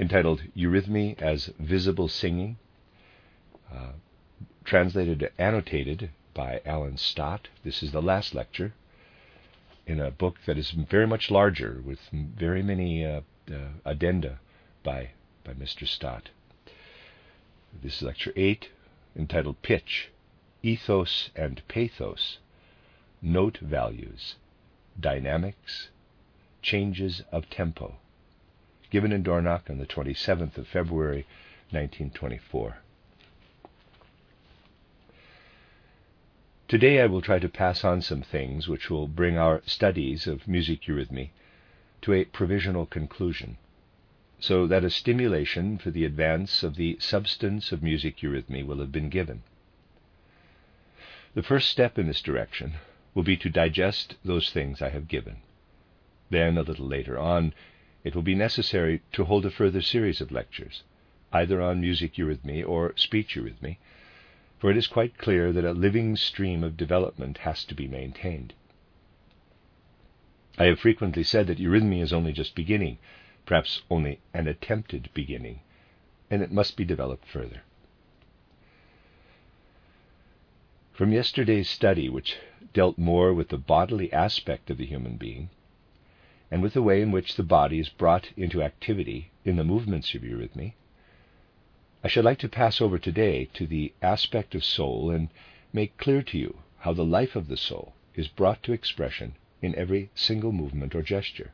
entitled Eurythmy as Visible Singing, uh, translated annotated by Alan Stott. This is the last lecture in a book that is very much larger with very many uh, uh, addenda by, by Mr. Stott. This is lecture 8 entitled Pitch, Ethos and Pathos, Note Values, Dynamics, Changes of Tempo given in Dornach on the 27th of February 1924. Today I will try to pass on some things which will bring our studies of music eurythmy to a provisional conclusion, so that a stimulation for the advance of the substance of music eurythmy will have been given. The first step in this direction will be to digest those things I have given. Then, a little later on, it will be necessary to hold a further series of lectures, either on music eurythmy or speech eurythmy, for it is quite clear that a living stream of development has to be maintained. I have frequently said that eurythmy is only just beginning, perhaps only an attempted beginning, and it must be developed further. From yesterday's study, which dealt more with the bodily aspect of the human being, and with the way in which the body is brought into activity in the movements of eurythmy, I should like to pass over today to the aspect of soul and make clear to you how the life of the soul is brought to expression in every single movement or gesture.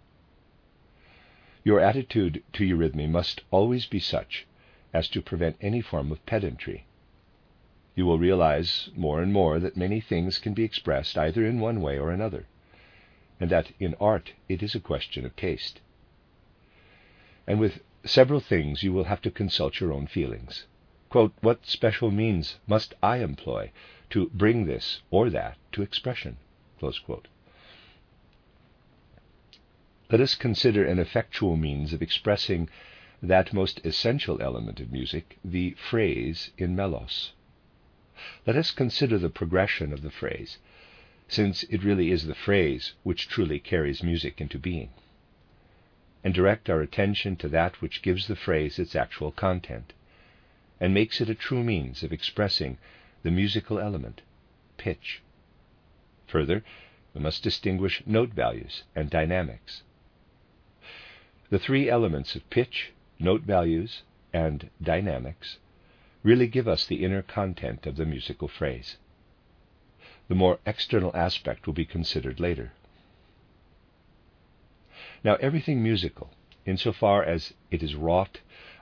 Your attitude to eurythmy must always be such as to prevent any form of pedantry. You will realize more and more that many things can be expressed either in one way or another and that in art it is a question of taste. And with several things you will have to consult your own feelings. Quote, what special means must I employ to bring this or that to expression? Let us consider an effectual means of expressing that most essential element of music, the phrase in melos. Let us consider the progression of the phrase since it really is the phrase which truly carries music into being, and direct our attention to that which gives the phrase its actual content, and makes it a true means of expressing the musical element, pitch. Further, we must distinguish note values and dynamics. The three elements of pitch, note values, and dynamics really give us the inner content of the musical phrase. The more external aspect will be considered later. Now, everything musical, insofar as it is wrought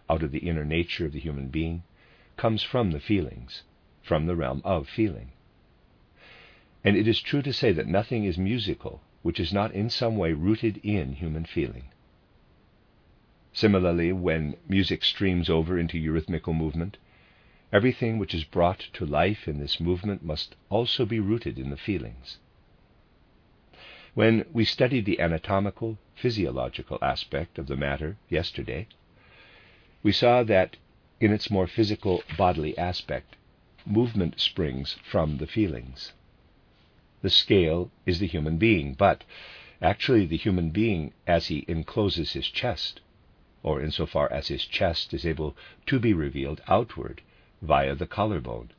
out of the inner nature of the human being, comes from the feelings, from the realm of feeling. And it is true to say that nothing is musical which is not in some way rooted in human feeling. Similarly, when music streams over into eurythmical movement, Everything which is brought to life in this movement must also be rooted in the feelings. When we studied the anatomical, physiological aspect of the matter yesterday, we saw that in its more physical, bodily aspect, movement springs from the feelings. The scale is the human being, but actually the human being as he encloses his chest, or insofar as his chest is able to be revealed outward via the collarbone.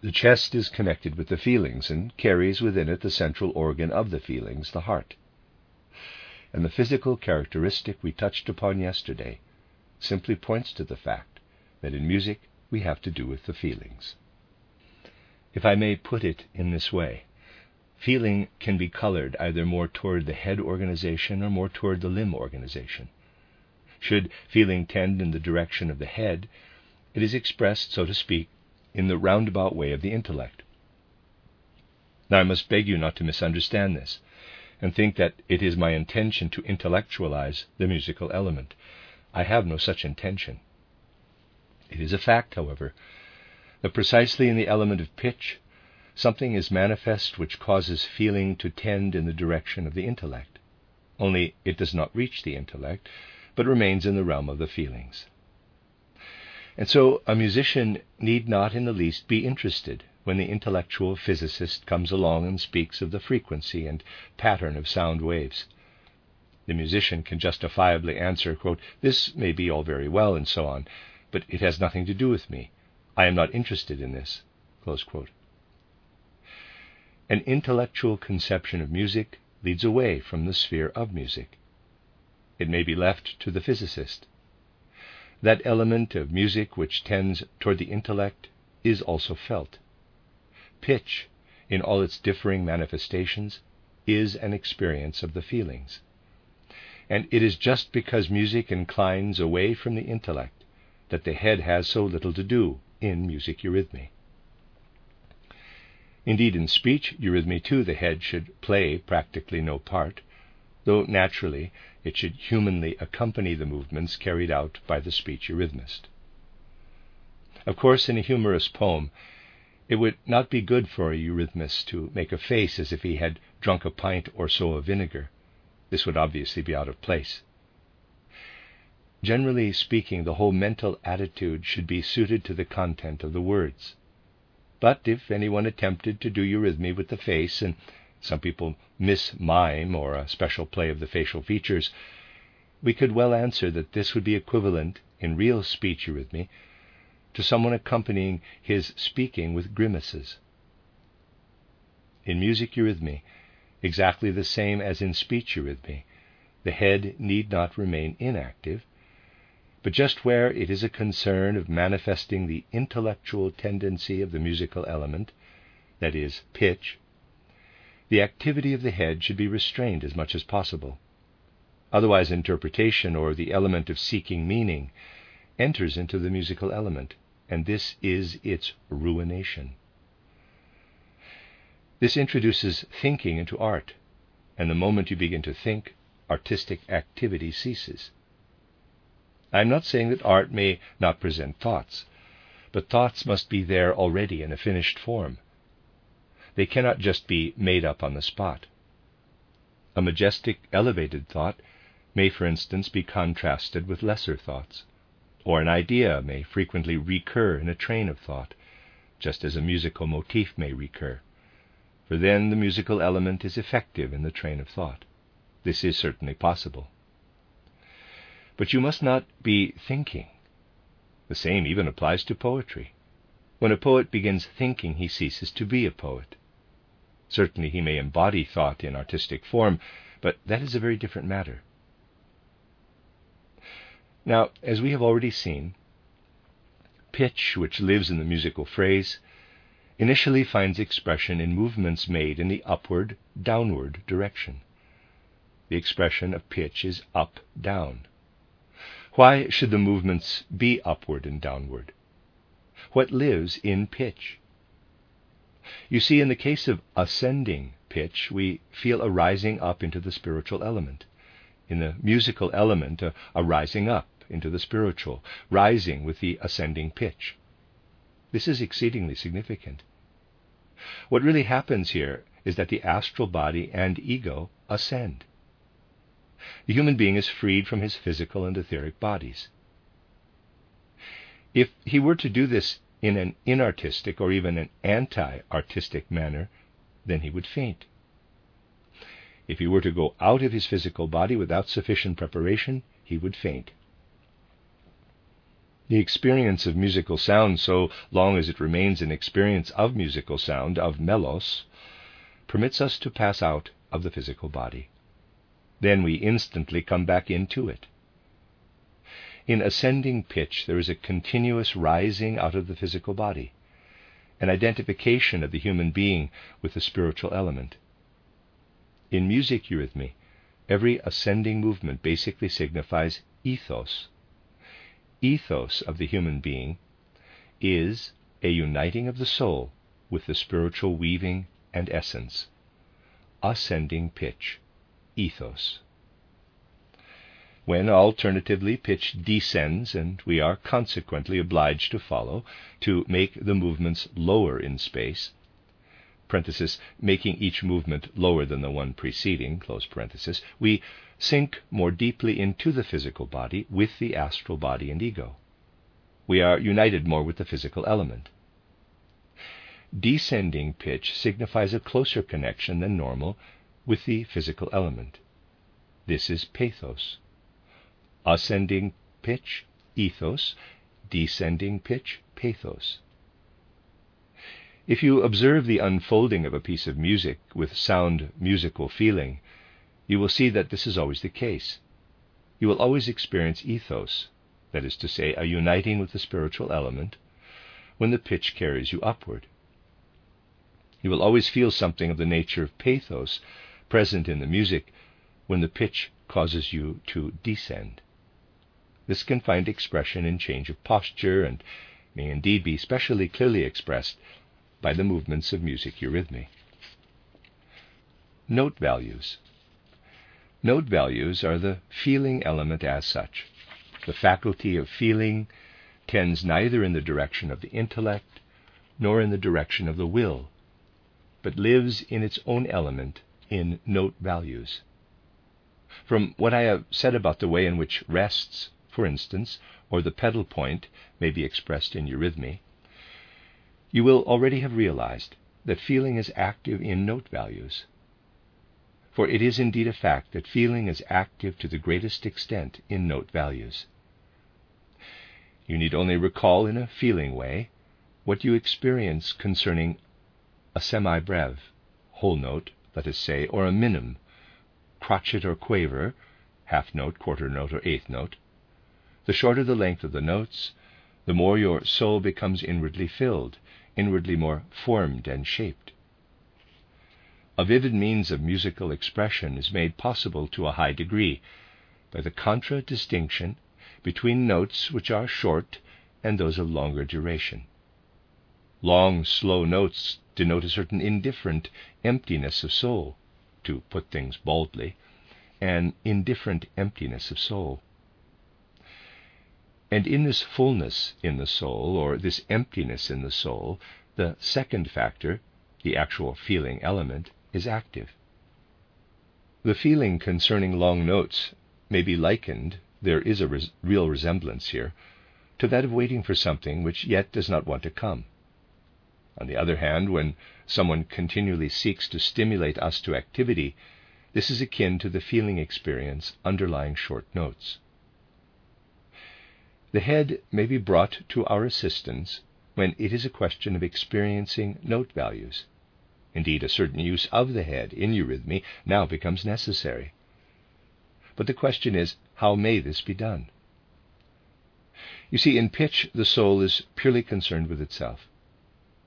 The chest is connected with the feelings and carries within it the central organ of the feelings, the heart. And the physical characteristic we touched upon yesterday simply points to the fact that in music we have to do with the feelings. If I may put it in this way, feeling can be colored either more toward the head organization or more toward the limb organization. Should feeling tend in the direction of the head, it is expressed, so to speak, in the roundabout way of the intellect. Now, I must beg you not to misunderstand this, and think that it is my intention to intellectualize the musical element. I have no such intention. It is a fact, however, that precisely in the element of pitch, something is manifest which causes feeling to tend in the direction of the intellect, only it does not reach the intellect, but remains in the realm of the feelings. And so a musician need not in the least be interested when the intellectual physicist comes along and speaks of the frequency and pattern of sound waves. The musician can justifiably answer, quote, This may be all very well, and so on, but it has nothing to do with me. I am not interested in this. An intellectual conception of music leads away from the sphere of music. It may be left to the physicist. That element of music which tends toward the intellect is also felt. Pitch, in all its differing manifestations, is an experience of the feelings. And it is just because music inclines away from the intellect that the head has so little to do in music eurythmy. Indeed, in speech eurythmy too, the head should play practically no part, though naturally it should humanly accompany the movements carried out by the speech eurythmist. Of course, in a humorous poem, it would not be good for a eurythmist to make a face as if he had drunk a pint or so of vinegar. This would obviously be out of place. Generally speaking, the whole mental attitude should be suited to the content of the words. But if anyone attempted to do eurythmy with the face, and some people miss mime or a special play of the facial features, we could well answer that this would be equivalent, in real speech eurythmy, to someone accompanying his speaking with grimaces. In music eurythmy, exactly the same as in speech eurythmy, the head need not remain inactive, but just where it is a concern of manifesting the intellectual tendency of the musical element, that is, pitch, the activity of the head should be restrained as much as possible. Otherwise, interpretation, or the element of seeking meaning, enters into the musical element, and this is its ruination. This introduces thinking into art, and the moment you begin to think, artistic activity ceases. I am not saying that art may not present thoughts, but thoughts must be there already in a finished form. They cannot just be made up on the spot. A majestic, elevated thought may, for instance, be contrasted with lesser thoughts, or an idea may frequently recur in a train of thought, just as a musical motif may recur, for then the musical element is effective in the train of thought. This is certainly possible. But you must not be thinking. The same even applies to poetry. When a poet begins thinking, he ceases to be a poet. Certainly he may embody thought in artistic form, but that is a very different matter. Now, as we have already seen, pitch, which lives in the musical phrase, initially finds expression in movements made in the upward downward direction. The expression of pitch is up down. Why should the movements be upward and downward? What lives in pitch? You see, in the case of ascending pitch, we feel a rising up into the spiritual element. In the musical element, a, a rising up into the spiritual, rising with the ascending pitch. This is exceedingly significant. What really happens here is that the astral body and ego ascend the human being is freed from his physical and etheric bodies. If he were to do this in an inartistic or even an anti artistic manner, then he would faint. If he were to go out of his physical body without sufficient preparation, he would faint. The experience of musical sound, so long as it remains an experience of musical sound, of melos, permits us to pass out of the physical body then we instantly come back into it. In ascending pitch, there is a continuous rising out of the physical body, an identification of the human being with the spiritual element. In music eurythmy, every ascending movement basically signifies ethos. Ethos of the human being is a uniting of the soul with the spiritual weaving and essence. Ascending pitch ethos. When alternatively pitch descends and we are consequently obliged to follow to make the movements lower in space, parenthesis, making each movement lower than the one preceding, close parenthesis, we sink more deeply into the physical body with the astral body and ego. We are united more with the physical element. Descending pitch signifies a closer connection than normal with the physical element. This is pathos ascending pitch, ethos, descending pitch, pathos. If you observe the unfolding of a piece of music with sound musical feeling, you will see that this is always the case. You will always experience ethos, that is to say, a uniting with the spiritual element, when the pitch carries you upward. You will always feel something of the nature of pathos present in the music when the pitch causes you to descend. This can find expression in change of posture and may indeed be specially clearly expressed by the movements of music eurythmy. Note values. Note values are the feeling element as such. The faculty of feeling tends neither in the direction of the intellect nor in the direction of the will, but lives in its own element in note values. From what I have said about the way in which rests for instance, or the pedal point may be expressed in eurythmy, you will already have realized that feeling is active in note values. For it is indeed a fact that feeling is active to the greatest extent in note values. You need only recall in a feeling way what you experience concerning a semi-breve, whole note, let us say, or a minim, crotchet or quaver, half note, quarter note, or eighth note, the shorter the length of the notes, the more your soul becomes inwardly filled, inwardly more formed and shaped. A vivid means of musical expression is made possible to a high degree by the contradistinction between notes which are short and those of longer duration. Long, slow notes denote a certain indifferent emptiness of soul, to put things baldly, an indifferent emptiness of soul. And in this fullness in the soul, or this emptiness in the soul, the second factor, the actual feeling element, is active. The feeling concerning long notes may be likened, there is a res- real resemblance here, to that of waiting for something which yet does not want to come. On the other hand, when someone continually seeks to stimulate us to activity, this is akin to the feeling experience underlying short notes. The head may be brought to our assistance when it is a question of experiencing note values. Indeed, a certain use of the head in eurythmy now becomes necessary. But the question is, how may this be done? You see, in pitch, the soul is purely concerned with itself.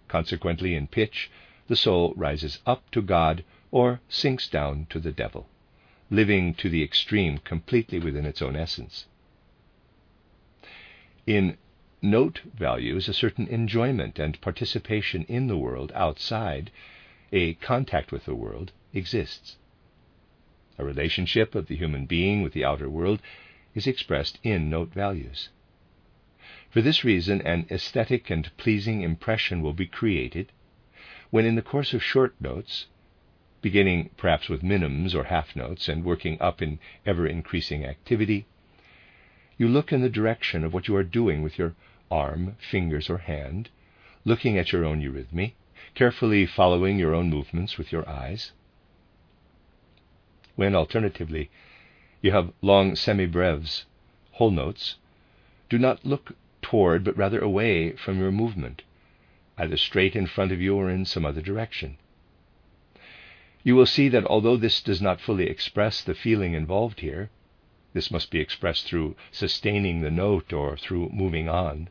Consequently, in pitch, the soul rises up to God or sinks down to the devil, living to the extreme completely within its own essence. In note values, a certain enjoyment and participation in the world outside, a contact with the world, exists. A relationship of the human being with the outer world is expressed in note values. For this reason, an aesthetic and pleasing impression will be created when, in the course of short notes, beginning perhaps with minims or half notes and working up in ever increasing activity, you look in the direction of what you are doing with your arm, fingers, or hand, looking at your own eurythmy, carefully following your own movements with your eyes. When, alternatively, you have long semi-breves, whole notes, do not look toward but rather away from your movement, either straight in front of you or in some other direction. You will see that although this does not fully express the feeling involved here, this must be expressed through sustaining the note or through moving on.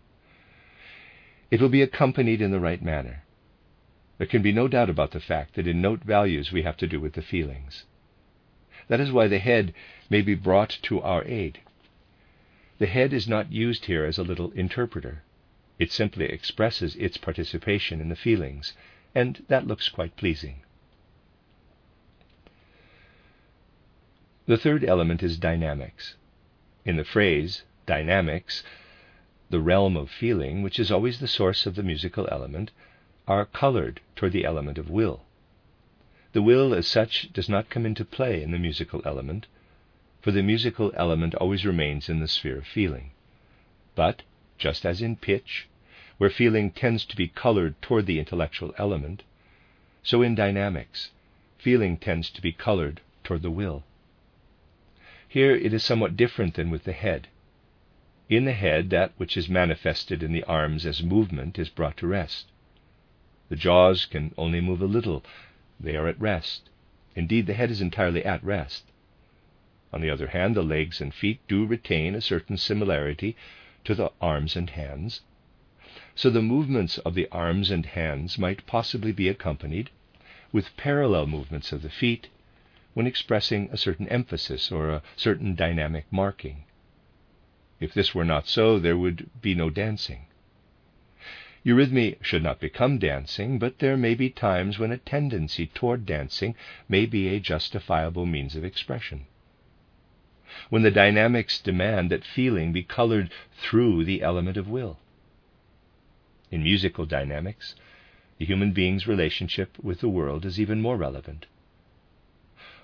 It will be accompanied in the right manner. There can be no doubt about the fact that in note values we have to do with the feelings. That is why the head may be brought to our aid. The head is not used here as a little interpreter. It simply expresses its participation in the feelings, and that looks quite pleasing. The third element is dynamics. In the phrase, dynamics, the realm of feeling, which is always the source of the musical element, are colored toward the element of will. The will, as such, does not come into play in the musical element, for the musical element always remains in the sphere of feeling. But, just as in pitch, where feeling tends to be colored toward the intellectual element, so in dynamics, feeling tends to be colored toward the will. Here it is somewhat different than with the head. In the head, that which is manifested in the arms as movement is brought to rest. The jaws can only move a little, they are at rest. Indeed, the head is entirely at rest. On the other hand, the legs and feet do retain a certain similarity to the arms and hands. So the movements of the arms and hands might possibly be accompanied with parallel movements of the feet when expressing a certain emphasis or a certain dynamic marking. If this were not so, there would be no dancing. Eurythmy should not become dancing, but there may be times when a tendency toward dancing may be a justifiable means of expression. When the dynamics demand that feeling be colored through the element of will. In musical dynamics, the human being's relationship with the world is even more relevant.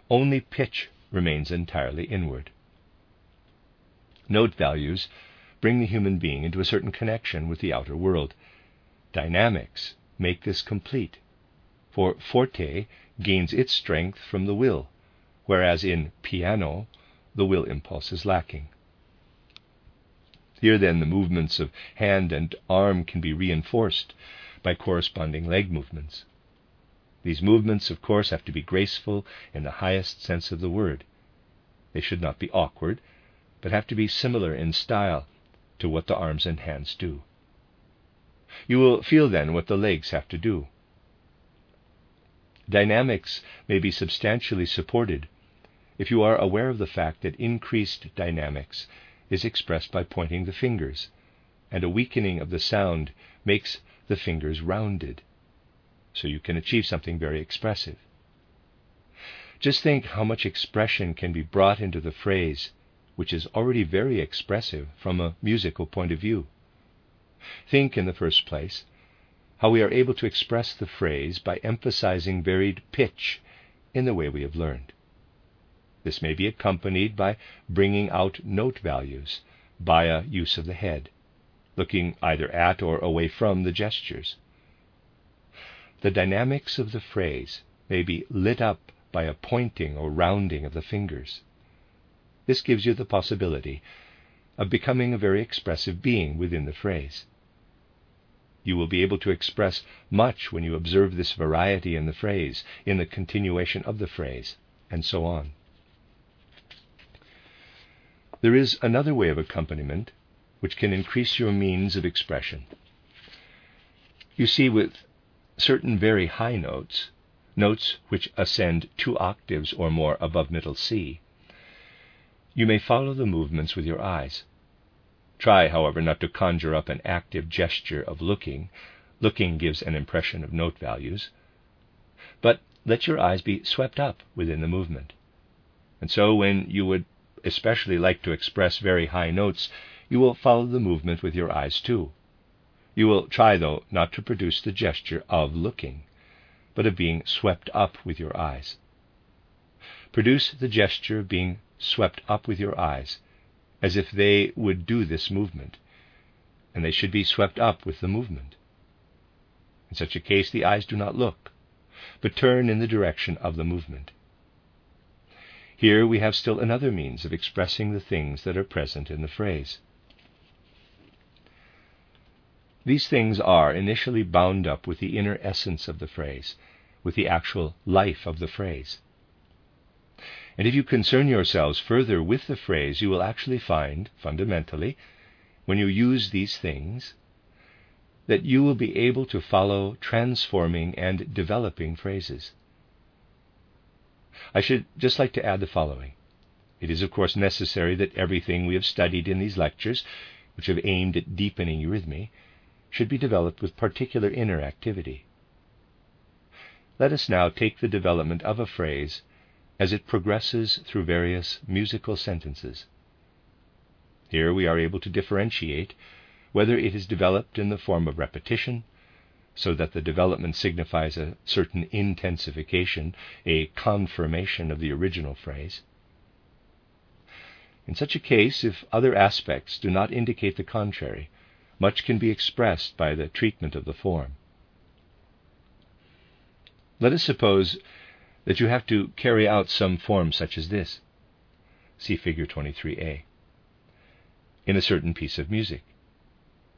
Only pitch remains entirely inward. Note values bring the human being into a certain connection with the outer world Dynamics make this complete, for forte gains its strength from the will, whereas in piano the will impulse is lacking. Here, then, the movements of hand and arm can be reinforced by corresponding leg movements. These movements, of course, have to be graceful in the highest sense of the word. They should not be awkward, but have to be similar in style to what the arms and hands do. You will feel then what the legs have to do. Dynamics may be substantially supported if you are aware of the fact that increased dynamics is expressed by pointing the fingers, and a weakening of the sound makes the fingers rounded. So you can achieve something very expressive. Just think how much expression can be brought into the phrase, which is already very expressive from a musical point of view. Think, in the first place, how we are able to express the phrase by emphasizing varied pitch in the way we have learned. This may be accompanied by bringing out note values by a use of the head, looking either at or away from the gestures. The dynamics of the phrase may be lit up by a pointing or rounding of the fingers. This gives you the possibility of becoming a very expressive being within the phrase. You will be able to express much when you observe this variety in the phrase, in the continuation of the phrase, and so on. There is another way of accompaniment which can increase your means of expression. You see, with certain very high notes, notes which ascend two octaves or more above middle C, you may follow the movements with your eyes. Try, however, not to conjure up an active gesture of looking. Looking gives an impression of note values. But let your eyes be swept up within the movement. And so, when you would especially like to express very high notes, you will follow the movement with your eyes too. You will try, though, not to produce the gesture of looking, but of being swept up with your eyes. Produce the gesture of being swept up with your eyes, as if they would do this movement, and they should be swept up with the movement. In such a case, the eyes do not look, but turn in the direction of the movement. Here we have still another means of expressing the things that are present in the phrase. These things are initially bound up with the inner essence of the phrase, with the actual life of the phrase. And if you concern yourselves further with the phrase, you will actually find, fundamentally, when you use these things, that you will be able to follow transforming and developing phrases. I should just like to add the following. It is, of course, necessary that everything we have studied in these lectures, which have aimed at deepening eurythmy, should be developed with particular inner activity. Let us now take the development of a phrase as it progresses through various musical sentences. Here we are able to differentiate whether it is developed in the form of repetition, so that the development signifies a certain intensification, a confirmation of the original phrase. In such a case, if other aspects do not indicate the contrary, much can be expressed by the treatment of the form. Let us suppose that you have to carry out some form such as this. See figure 23a. In a certain piece of music.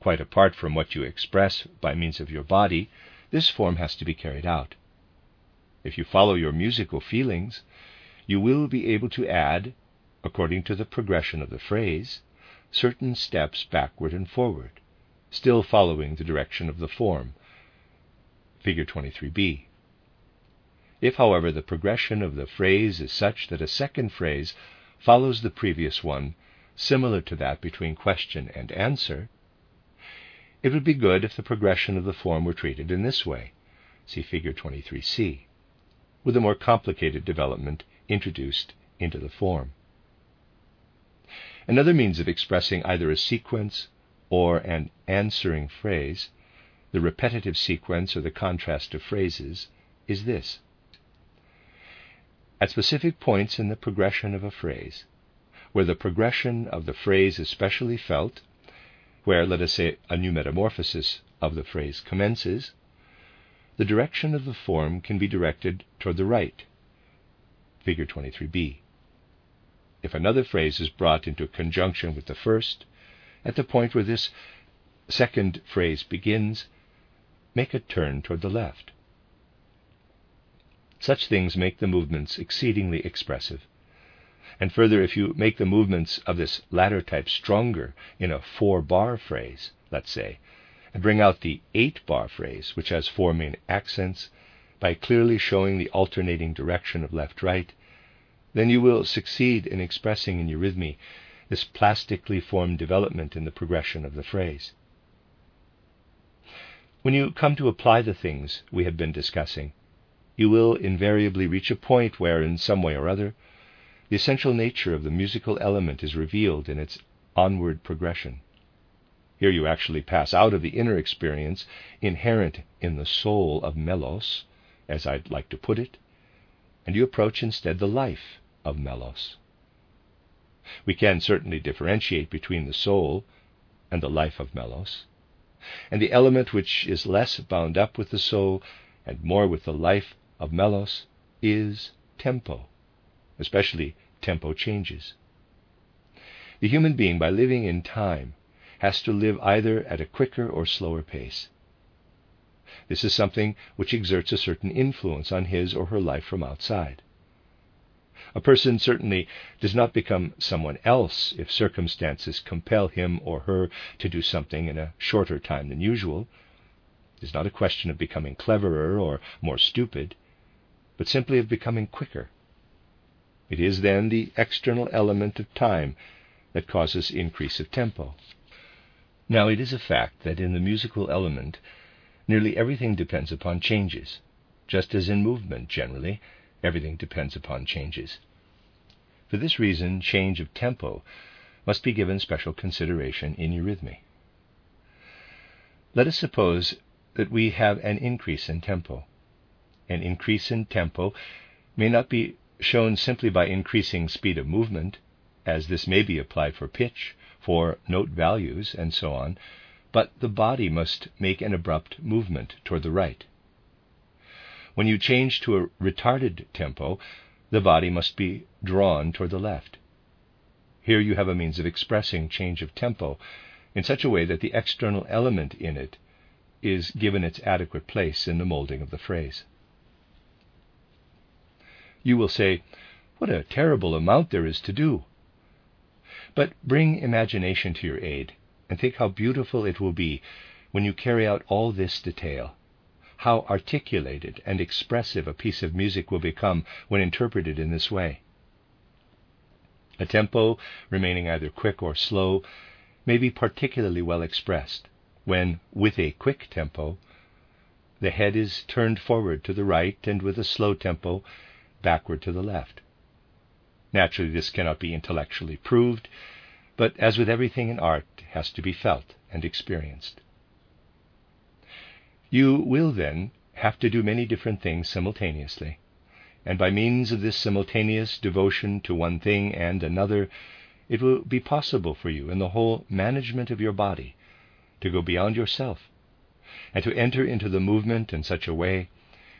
Quite apart from what you express by means of your body, this form has to be carried out. If you follow your musical feelings, you will be able to add, according to the progression of the phrase, certain steps backward and forward, still following the direction of the form. Figure 23b. If, however, the progression of the phrase is such that a second phrase follows the previous one, similar to that between question and answer, it would be good if the progression of the form were treated in this way. See figure 23c, with a more complicated development introduced into the form. Another means of expressing either a sequence or an answering phrase, the repetitive sequence or the contrast of phrases, is this. At specific points in the progression of a phrase, where the progression of the phrase is specially felt, where, let us say, a new metamorphosis of the phrase commences, the direction of the form can be directed toward the right. Figure 23b. If another phrase is brought into conjunction with the first, at the point where this second phrase begins, make a turn toward the left. Such things make the movements exceedingly expressive. And further, if you make the movements of this latter type stronger in a four bar phrase, let's say, and bring out the eight bar phrase, which has four main accents, by clearly showing the alternating direction of left right, then you will succeed in expressing in eurythmy this plastically formed development in the progression of the phrase. When you come to apply the things we have been discussing, you will invariably reach a point where, in some way or other, the essential nature of the musical element is revealed in its onward progression. Here you actually pass out of the inner experience inherent in the soul of melos, as I'd like to put it, and you approach instead the life of melos. We can certainly differentiate between the soul and the life of melos, and the element which is less bound up with the soul and more with the life of melos is tempo, especially tempo changes. The human being, by living in time, has to live either at a quicker or slower pace. This is something which exerts a certain influence on his or her life from outside. A person certainly does not become someone else if circumstances compel him or her to do something in a shorter time than usual. It is not a question of becoming cleverer or more stupid but simply of becoming quicker. It is then the external element of time that causes increase of tempo. Now, it is a fact that in the musical element, nearly everything depends upon changes, just as in movement generally, everything depends upon changes. For this reason, change of tempo must be given special consideration in eurythmy. Let us suppose that we have an increase in tempo an increase in tempo may not be shown simply by increasing speed of movement, as this may be applied for pitch, for note values, and so on, but the body must make an abrupt movement toward the right. When you change to a retarded tempo, the body must be drawn toward the left. Here you have a means of expressing change of tempo in such a way that the external element in it is given its adequate place in the molding of the phrase. You will say, What a terrible amount there is to do! But bring imagination to your aid, and think how beautiful it will be when you carry out all this detail. How articulated and expressive a piece of music will become when interpreted in this way. A tempo, remaining either quick or slow, may be particularly well expressed when, with a quick tempo, the head is turned forward to the right, and with a slow tempo, backward to the left. Naturally, this cannot be intellectually proved, but as with everything in art, has to be felt and experienced. You will then have to do many different things simultaneously, and by means of this simultaneous devotion to one thing and another, it will be possible for you in the whole management of your body to go beyond yourself and to enter into the movement in such a way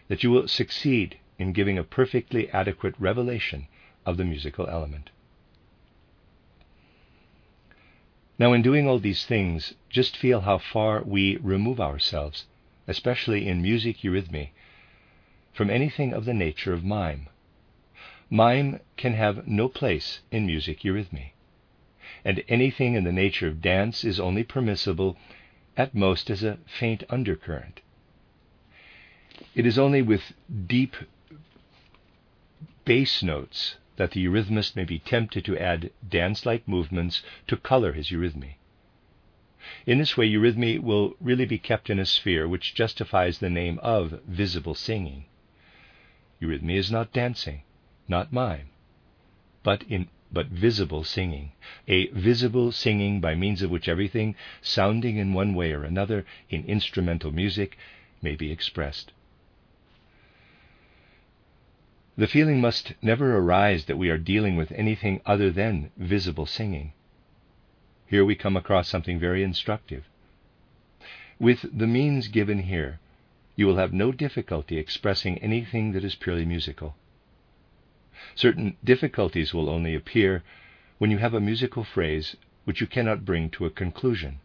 that you will succeed in giving a perfectly adequate revelation of the musical element. Now, in doing all these things, just feel how far we remove ourselves, especially in music eurythmy, from anything of the nature of mime. Mime can have no place in music eurythmy, and anything in the nature of dance is only permissible at most as a faint undercurrent. It is only with deep bass notes that the eurythmist may be tempted to add dance like movements to color his eurythmy. In this way, eurythmy will really be kept in a sphere which justifies the name of visible singing. Eurythmy is not dancing, not mime, but in but visible singing, a visible singing by means of which everything sounding in one way or another in instrumental music may be expressed. The feeling must never arise that we are dealing with anything other than visible singing. Here we come across something very instructive. With the means given here, you will have no difficulty expressing anything that is purely musical. Certain difficulties will only appear when you have a musical phrase which you cannot bring to a conclusion.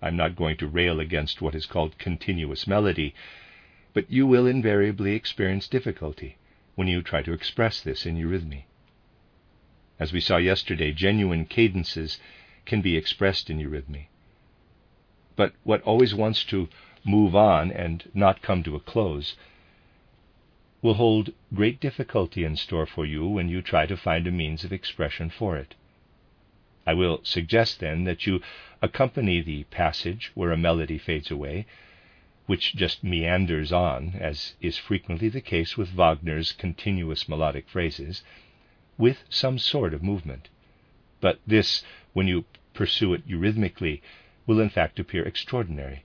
I'm not going to rail against what is called continuous melody, but you will invariably experience difficulty when you try to express this in eurythmy. As we saw yesterday, genuine cadences can be expressed in eurythmy. But what always wants to move on and not come to a close will hold great difficulty in store for you when you try to find a means of expression for it. I will suggest then that you accompany the passage where a melody fades away, which just meanders on, as is frequently the case with Wagner's continuous melodic phrases, with some sort of movement. But this, when you pursue it eurythmically, will in fact appear extraordinary,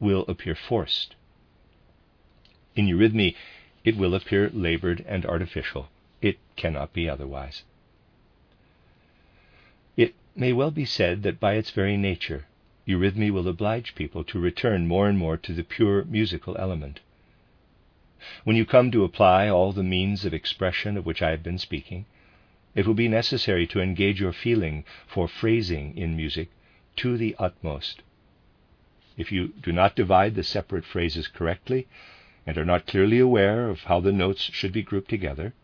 will appear forced. In eurythmy, it will appear labored and artificial. It cannot be otherwise. It may well be said that by its very nature, eurythmy will oblige people to return more and more to the pure musical element. When you come to apply all the means of expression of which I have been speaking, it will be necessary to engage your feeling for phrasing in music to the utmost. If you do not divide the separate phrases correctly, and are not clearly aware of how the notes should be grouped together,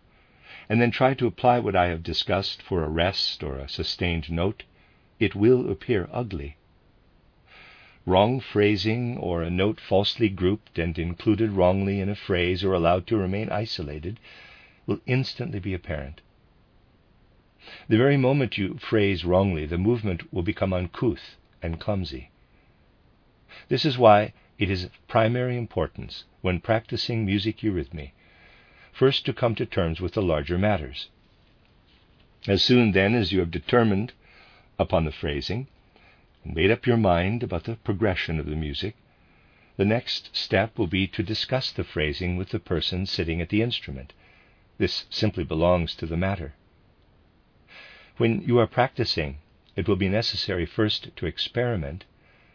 and then try to apply what I have discussed for a rest or a sustained note, it will appear ugly. Wrong phrasing or a note falsely grouped and included wrongly in a phrase or allowed to remain isolated will instantly be apparent. The very moment you phrase wrongly, the movement will become uncouth and clumsy. This is why it is of primary importance, when practicing music eurythmy, first to come to terms with the larger matters. As soon then as you have determined upon the phrasing and made up your mind about the progression of the music, the next step will be to discuss the phrasing with the person sitting at the instrument. This simply belongs to the matter. When you are practicing, it will be necessary first to experiment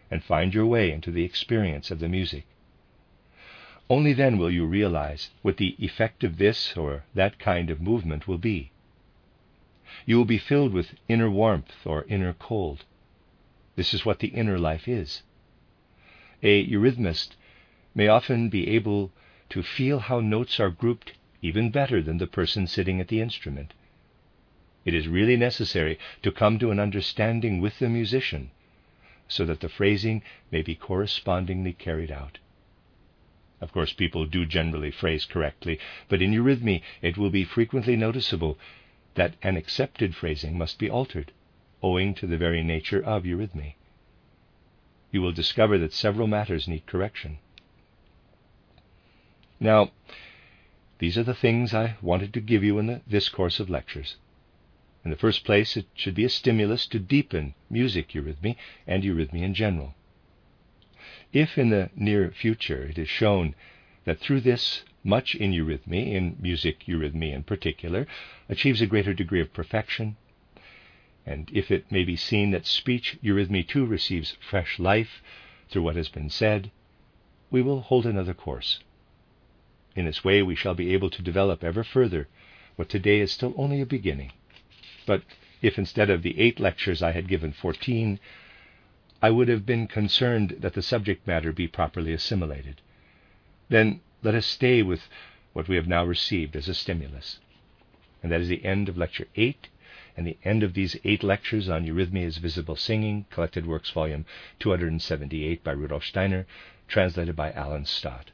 and find your way into the experience of the music. Only then will you realize what the effect of this or that kind of movement will be. You will be filled with inner warmth or inner cold. This is what the inner life is. A eurythmist may often be able to feel how notes are grouped even better than the person sitting at the instrument. It is really necessary to come to an understanding with the musician so that the phrasing may be correspondingly carried out. Of course, people do generally phrase correctly, but in eurythmy it will be frequently noticeable that an accepted phrasing must be altered, owing to the very nature of eurythmy. You will discover that several matters need correction. Now, these are the things I wanted to give you in the, this course of lectures. In the first place, it should be a stimulus to deepen music eurythmy and eurythmy in general. If in the near future it is shown that through this much in eurythmy, in music eurythmy in particular, achieves a greater degree of perfection, and if it may be seen that speech eurythmy too receives fresh life through what has been said, we will hold another course. In this way, we shall be able to develop ever further what today is still only a beginning. But if instead of the eight lectures I had given fourteen, I would have been concerned that the subject matter be properly assimilated, then let us stay with what we have now received as a stimulus. And that is the end of Lecture 8 and the end of these eight lectures on Eurythmy as Visible Singing, Collected Works, Volume 278 by Rudolf Steiner, translated by Alan Stott.